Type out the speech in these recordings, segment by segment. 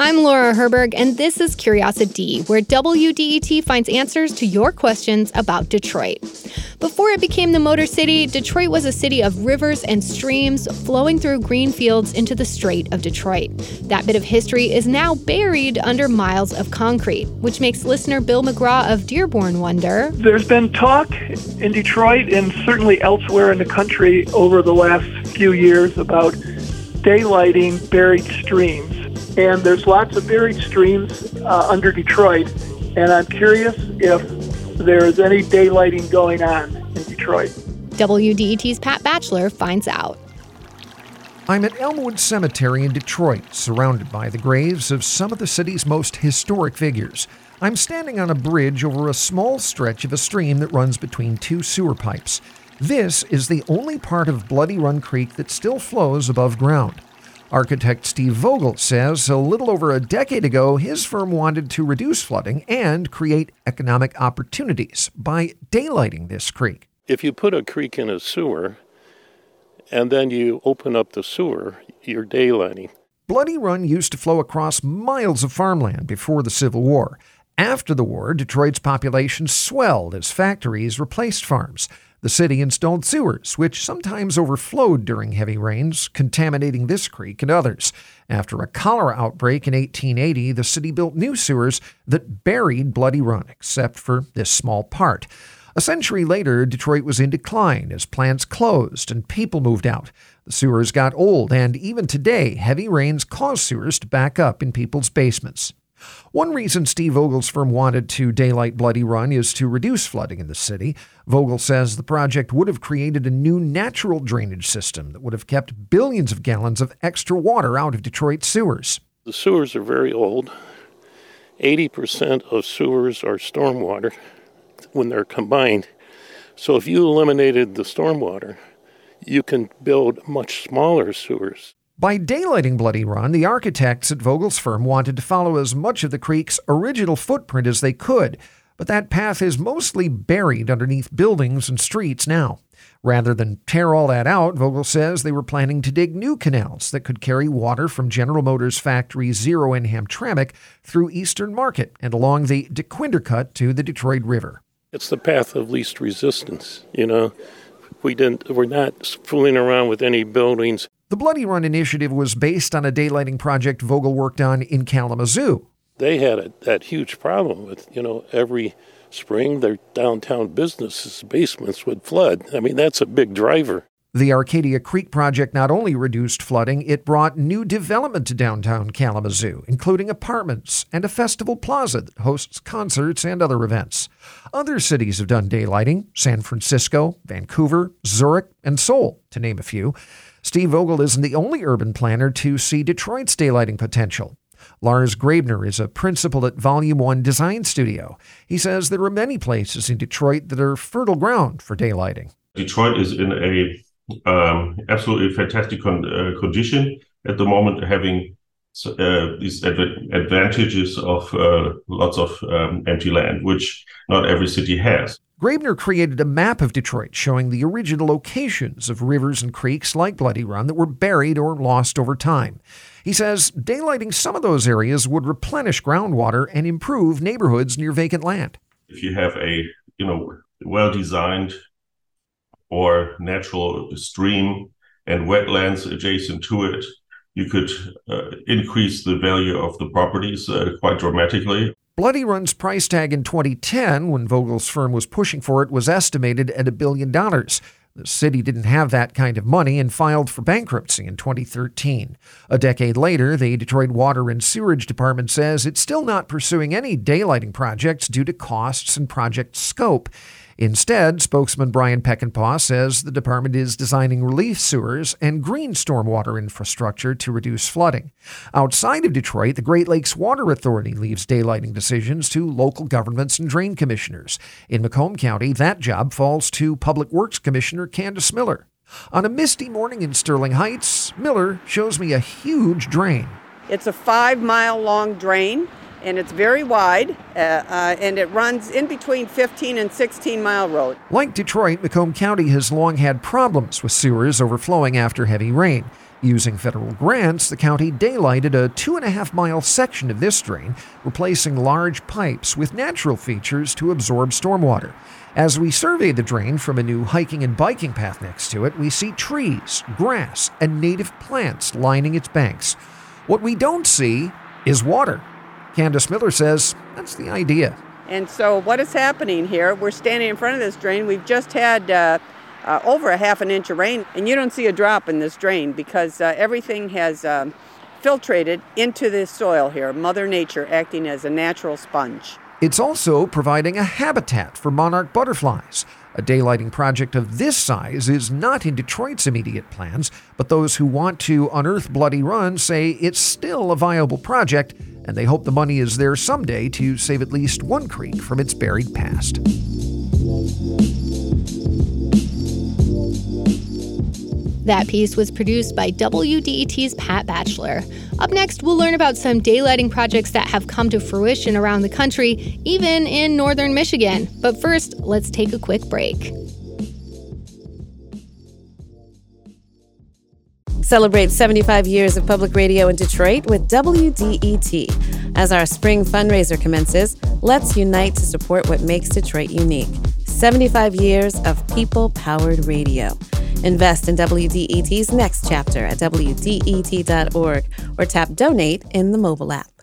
I'm Laura Herberg, and this is Curiosity, where WDET finds answers to your questions about Detroit. Before it became the Motor City, Detroit was a city of rivers and streams flowing through green fields into the Strait of Detroit. That bit of history is now buried under miles of concrete, which makes listener Bill McGraw of Dearborn wonder There's been talk in Detroit and certainly elsewhere in the country over the last few years about daylighting buried streams. And there's lots of buried streams uh, under Detroit, and I'm curious if there is any daylighting going on in Detroit. WDET's Pat Batchelor finds out. I'm at Elmwood Cemetery in Detroit, surrounded by the graves of some of the city's most historic figures. I'm standing on a bridge over a small stretch of a stream that runs between two sewer pipes. This is the only part of Bloody Run Creek that still flows above ground. Architect Steve Vogel says a little over a decade ago, his firm wanted to reduce flooding and create economic opportunities by daylighting this creek. If you put a creek in a sewer and then you open up the sewer, you're daylighting. Bloody Run used to flow across miles of farmland before the Civil War. After the war, Detroit's population swelled as factories replaced farms. The city installed sewers, which sometimes overflowed during heavy rains, contaminating this creek and others. After a cholera outbreak in 1880, the city built new sewers that buried Bloody Run, except for this small part. A century later, Detroit was in decline as plants closed and people moved out. The sewers got old, and even today, heavy rains cause sewers to back up in people's basements. One reason Steve Vogel's firm wanted to daylight Bloody Run is to reduce flooding in the city. Vogel says the project would have created a new natural drainage system that would have kept billions of gallons of extra water out of Detroit's sewers. The sewers are very old. 80% of sewers are stormwater when they're combined. So if you eliminated the stormwater, you can build much smaller sewers. By daylighting Bloody Run, the architects at Vogel's firm wanted to follow as much of the creek's original footprint as they could, but that path is mostly buried underneath buildings and streets now. Rather than tear all that out, Vogel says they were planning to dig new canals that could carry water from General Motors Factory Zero in Hamtramck through Eastern Market and along the Dequindre Cut to the Detroit River. It's the path of least resistance, you know. We didn't we're not fooling around with any buildings. The Bloody Run initiative was based on a daylighting project Vogel worked on in Kalamazoo. They had a, that huge problem with, you know, every spring their downtown businesses' basements would flood. I mean, that's a big driver. The Arcadia Creek project not only reduced flooding, it brought new development to downtown Kalamazoo, including apartments and a festival plaza that hosts concerts and other events. Other cities have done daylighting San Francisco, Vancouver, Zurich, and Seoul, to name a few. Steve Vogel isn't the only urban planner to see Detroit's daylighting potential. Lars Grabner is a principal at Volume 1 Design Studio. He says there are many places in Detroit that are fertile ground for daylighting. Detroit is in a um, absolutely fantastic con- uh, condition at the moment, having uh, these adv- advantages of uh, lots of um, empty land, which not every city has. Grabner created a map of Detroit showing the original locations of rivers and creeks like Bloody Run that were buried or lost over time. He says daylighting some of those areas would replenish groundwater and improve neighborhoods near vacant land. If you have a you know well designed or natural stream and wetlands adjacent to it, you could uh, increase the value of the properties uh, quite dramatically. Bloody Run's price tag in 2010, when Vogel's firm was pushing for it, was estimated at a billion dollars. The city didn't have that kind of money and filed for bankruptcy in 2013. A decade later, the Detroit Water and Sewerage Department says it's still not pursuing any daylighting projects due to costs and project scope. Instead, spokesman Brian Peckinpaugh says the department is designing relief sewers and green stormwater infrastructure to reduce flooding. Outside of Detroit, the Great Lakes Water Authority leaves daylighting decisions to local governments and drain commissioners. In Macomb County, that job falls to Public Works Commissioner Candice Miller. On a misty morning in Sterling Heights, Miller shows me a huge drain. It's a five mile long drain and it's very wide, uh, uh, and it runs in between 15 and 16 mile road. Like Detroit, Macomb County has long had problems with sewers overflowing after heavy rain. Using federal grants, the county daylighted a two and a half mile section of this drain, replacing large pipes with natural features to absorb stormwater. As we survey the drain from a new hiking and biking path next to it, we see trees, grass, and native plants lining its banks. What we don't see is water. Candice Miller says that's the idea. And so, what is happening here? We're standing in front of this drain. We've just had uh, uh, over a half an inch of rain, and you don't see a drop in this drain because uh, everything has um, filtrated into the soil here. Mother Nature acting as a natural sponge. It's also providing a habitat for monarch butterflies. A daylighting project of this size is not in Detroit's immediate plans, but those who want to unearth Bloody Run say it's still a viable project, and they hope the money is there someday to save at least one creek from its buried past. That piece was produced by WDET's Pat Batchelor. Up next, we'll learn about some daylighting projects that have come to fruition around the country, even in northern Michigan. But first, let's take a quick break. Celebrate 75 years of public radio in Detroit with WDET. As our spring fundraiser commences, let's unite to support what makes Detroit unique. 75 years of people powered radio. Invest in WDET's next chapter at WDET.org or tap donate in the mobile app.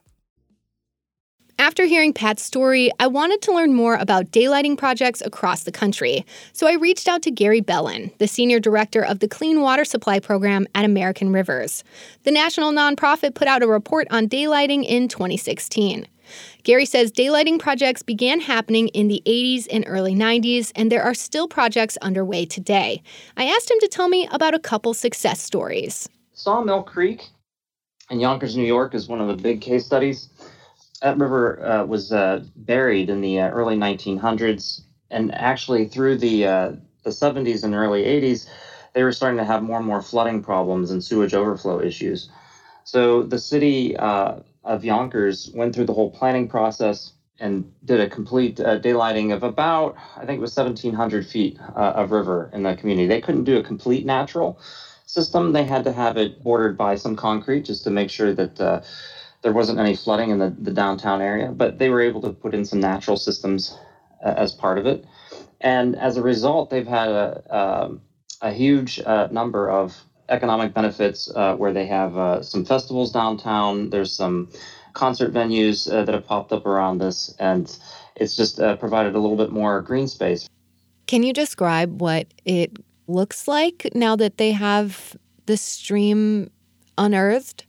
After hearing Pat's story, I wanted to learn more about daylighting projects across the country. So I reached out to Gary Belan, the Senior Director of the Clean Water Supply Program at American Rivers. The national nonprofit put out a report on daylighting in 2016. Gary says daylighting projects began happening in the 80s and early 90s, and there are still projects underway today. I asked him to tell me about a couple success stories. Sawmill Creek in Yonkers, New York is one of the big case studies. That river uh, was uh, buried in the uh, early 1900s, and actually through the uh, the 70s and early 80s, they were starting to have more and more flooding problems and sewage overflow issues. So the city uh, of Yonkers went through the whole planning process and did a complete uh, daylighting of about, I think it was 1,700 feet of river in the community. They couldn't do a complete natural system. They had to have it bordered by some concrete just to make sure that there wasn't any flooding in the, the downtown area. But they were able to put in some natural systems uh, as part of it. And as a result, they've had a, um, a huge uh, number of economic benefits uh, where they have uh, some festivals downtown. There's some concert venues uh, that have popped up around this, and it's just uh, provided a little bit more green space. Can you describe what it looks like now that they have the stream unearthed?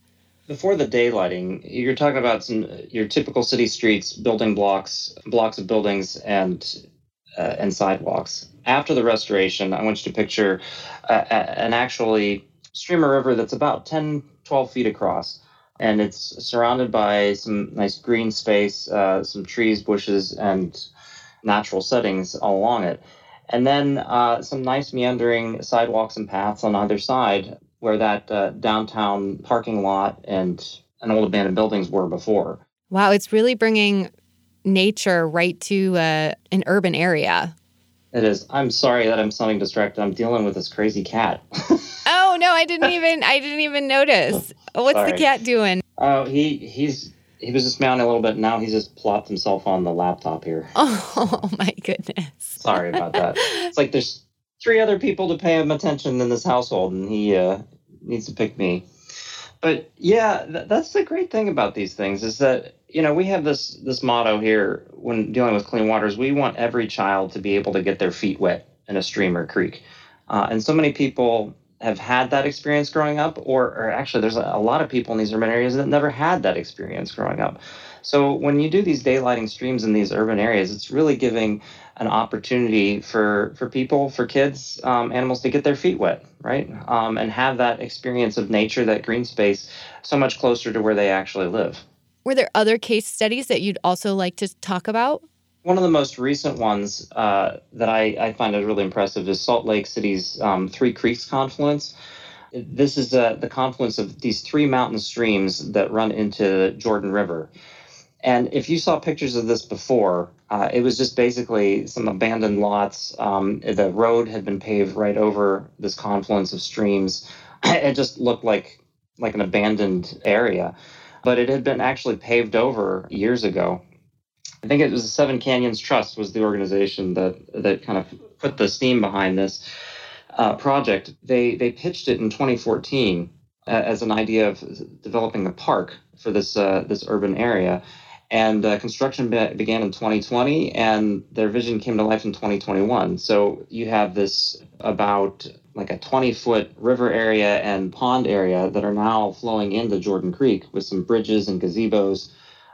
Before the daylighting, you're talking about some your typical city streets, building blocks, blocks of buildings, and uh, and sidewalks. After the restoration, I want you to picture an actually streamer river that's about 10, 12 feet across. And it's surrounded by some nice green space, uh, some trees, bushes, and natural settings all along it. And then uh, some nice meandering sidewalks and paths on either side where that uh, downtown parking lot and an old abandoned buildings were before. Wow, it's really bringing nature right to uh, an urban area. It is. I'm sorry that I'm sounding distracted. I'm dealing with this crazy cat. oh no, I didn't even I didn't even notice. What's sorry. the cat doing? Oh, he he's he was just mounting a little bit. Now he's just plopped himself on the laptop here. Oh my goodness. Sorry about that. it's like there's three other people to pay him attention in this household, and he uh, needs to pick me. But yeah, th- that's the great thing about these things is that you know, we have this this motto here when dealing with clean waters. We want every child to be able to get their feet wet in a stream or creek, uh, and so many people have had that experience growing up, or, or actually, there's a, a lot of people in these urban areas that never had that experience growing up. So when you do these daylighting streams in these urban areas, it's really giving an opportunity for for people, for kids, um, animals to get their feet wet, right, um, and have that experience of nature, that green space, so much closer to where they actually live. Were there other case studies that you'd also like to talk about? One of the most recent ones uh, that I, I, find is really impressive is Salt Lake City's um, Three Creeks confluence. This is uh, the confluence of these three mountain streams that run into Jordan River. And if you saw pictures of this before, uh, it was just basically some abandoned lots. Um, the road had been paved right over this confluence of streams. it just looked like like an abandoned area. But it had been actually paved over years ago. I think it was the Seven Canyons Trust was the organization that that kind of put the steam behind this uh, project. They they pitched it in 2014 uh, as an idea of developing a park for this uh, this urban area. And uh, construction be- began in 2020, and their vision came to life in 2021. So you have this about like a 20 foot river area and pond area that are now flowing into Jordan Creek with some bridges and gazebos,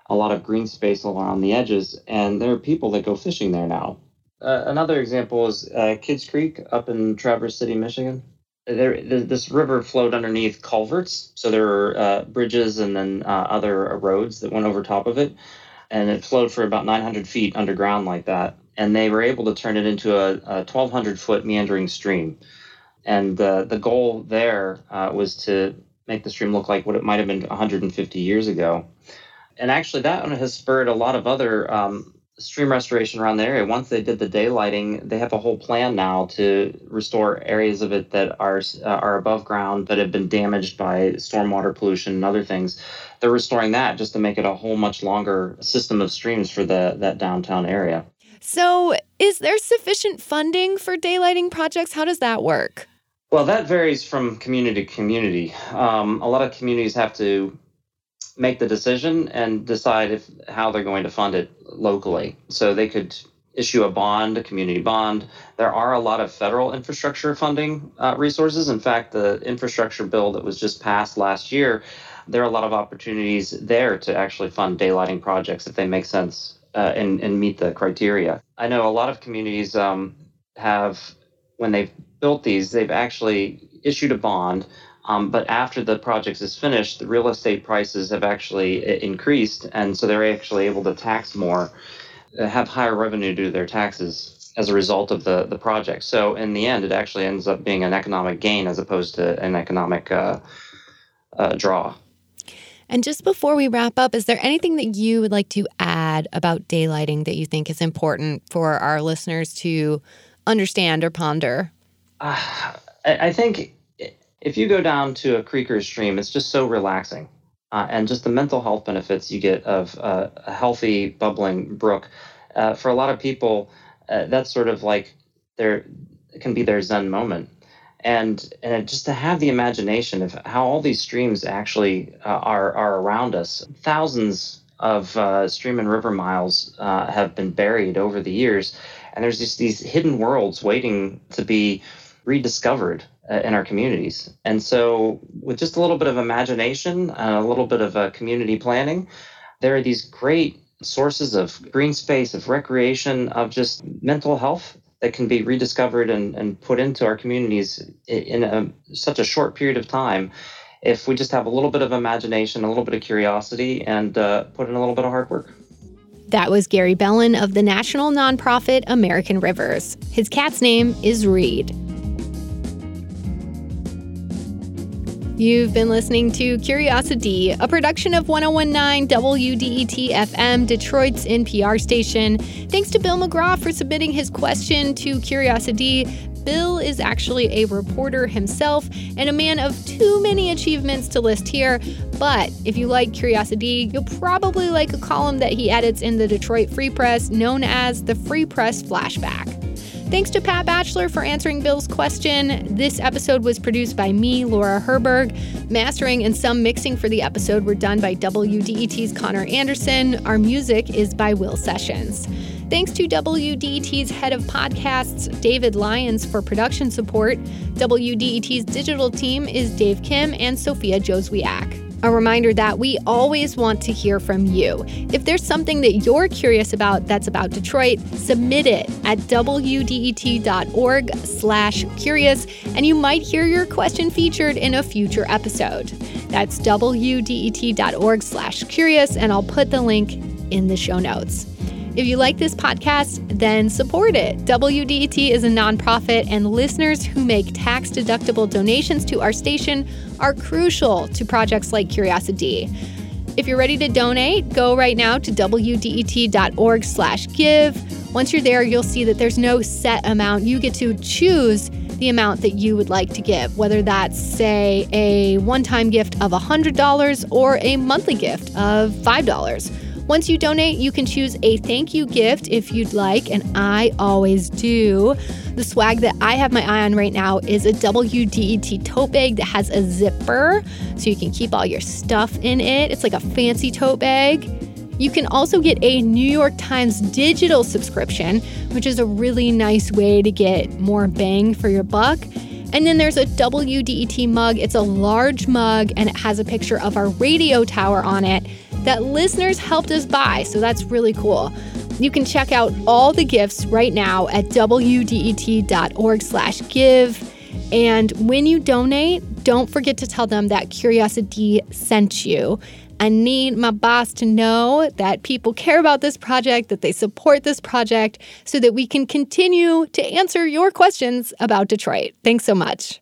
a lot of green space along the edges, and there are people that go fishing there now. Uh, another example is uh, Kids Creek up in Traverse City, Michigan there this river flowed underneath culverts so there were uh, bridges and then uh, other roads that went over top of it. And it flowed for about 900 feet underground like that. And they were able to turn it into a, a 1200 foot meandering stream. And uh, the goal there uh, was to make the stream look like what it might have been 150 years ago. And actually that has spurred a lot of other um, stream restoration around the area. Once they did the daylighting, they have a whole plan now to restore areas of it that are uh, are above ground that have been damaged by stormwater pollution and other things. They're restoring that just to make it a whole much longer system of streams for the that downtown area. So, is there sufficient funding for daylighting projects? How does that work? Well, that varies from community to community. Um, a lot of communities have to make the decision and decide if how they're going to fund it locally. So they could issue a bond, a community bond. There are a lot of federal infrastructure funding uh, resources. In fact, the infrastructure bill that was just passed last year, there are a lot of opportunities there to actually fund daylighting projects if they make sense uh, and, and meet the criteria. I know a lot of communities um, have, when they've built these, they've actually issued a bond um, but after the project is finished, the real estate prices have actually uh, increased, and so they're actually able to tax more, uh, have higher revenue due to their taxes as a result of the, the project. So in the end, it actually ends up being an economic gain as opposed to an economic uh, uh, draw. And just before we wrap up, is there anything that you would like to add about daylighting that you think is important for our listeners to understand or ponder? Uh, I think if you go down to a creek or a stream, it's just so relaxing. Uh, and just the mental health benefits you get of uh, a healthy, bubbling brook. Uh, for a lot of people, uh, that's sort of like their can be their zen moment. And, and just to have the imagination of how all these streams actually uh, are, are around us. Thousands of uh, stream and river miles have been buried over the years. And there's just these hidden worlds waiting to be rediscovered uh, in our communities. And so, with just a little bit of imagination, uh, a little bit of uh, community planning, there are these great sources of green space, of recreation, of just mental health that can be rediscovered and, and put into our communities in a, such a short period of time if we just have a little bit of imagination, a little bit of curiosity, and uh, put in a little bit of hard work. That was Gary Belan of the national nonprofit American Rivers. His cat's name is Reed. You've been listening to Curiosity, a production of 1019 WDET FM, Detroit's NPR station. Thanks to Bill McGraw for submitting his question to Curiosity. Bill is actually a reporter himself and a man of too many achievements to list here. But if you like Curiosity, you'll probably like a column that he edits in the Detroit Free Press known as the Free Press Flashback. Thanks to Pat Batchelor for answering Bill's question. This episode was produced by me, Laura Herberg. Mastering and some mixing for the episode were done by WDET's Connor Anderson. Our music is by Will Sessions. Thanks to WDET's head of podcasts, David Lyons, for production support. WDET's digital team is Dave Kim and Sophia Jozwiak. A reminder that we always want to hear from you. If there's something that you're curious about that's about Detroit, submit it at wdet.org slash curious, and you might hear your question featured in a future episode. That's wdet.org slash curious, and I'll put the link in the show notes. If you like this podcast, then support it. WDET is a nonprofit, and listeners who make tax deductible donations to our station are crucial to projects like Curiosity. If you're ready to donate, go right now to wdet.org/give. Once you're there, you'll see that there's no set amount. You get to choose the amount that you would like to give, whether that's, say, a one time gift of $100 or a monthly gift of $5. Once you donate, you can choose a thank you gift if you'd like, and I always do. The swag that I have my eye on right now is a WDET tote bag that has a zipper so you can keep all your stuff in it. It's like a fancy tote bag. You can also get a New York Times digital subscription, which is a really nice way to get more bang for your buck. And then there's a WDET mug. It's a large mug and it has a picture of our radio tower on it that listeners helped us buy. So that's really cool. You can check out all the gifts right now at wdet.org/give. And when you donate, don't forget to tell them that Curiosity sent you. I need my boss to know that people care about this project, that they support this project, so that we can continue to answer your questions about Detroit. Thanks so much.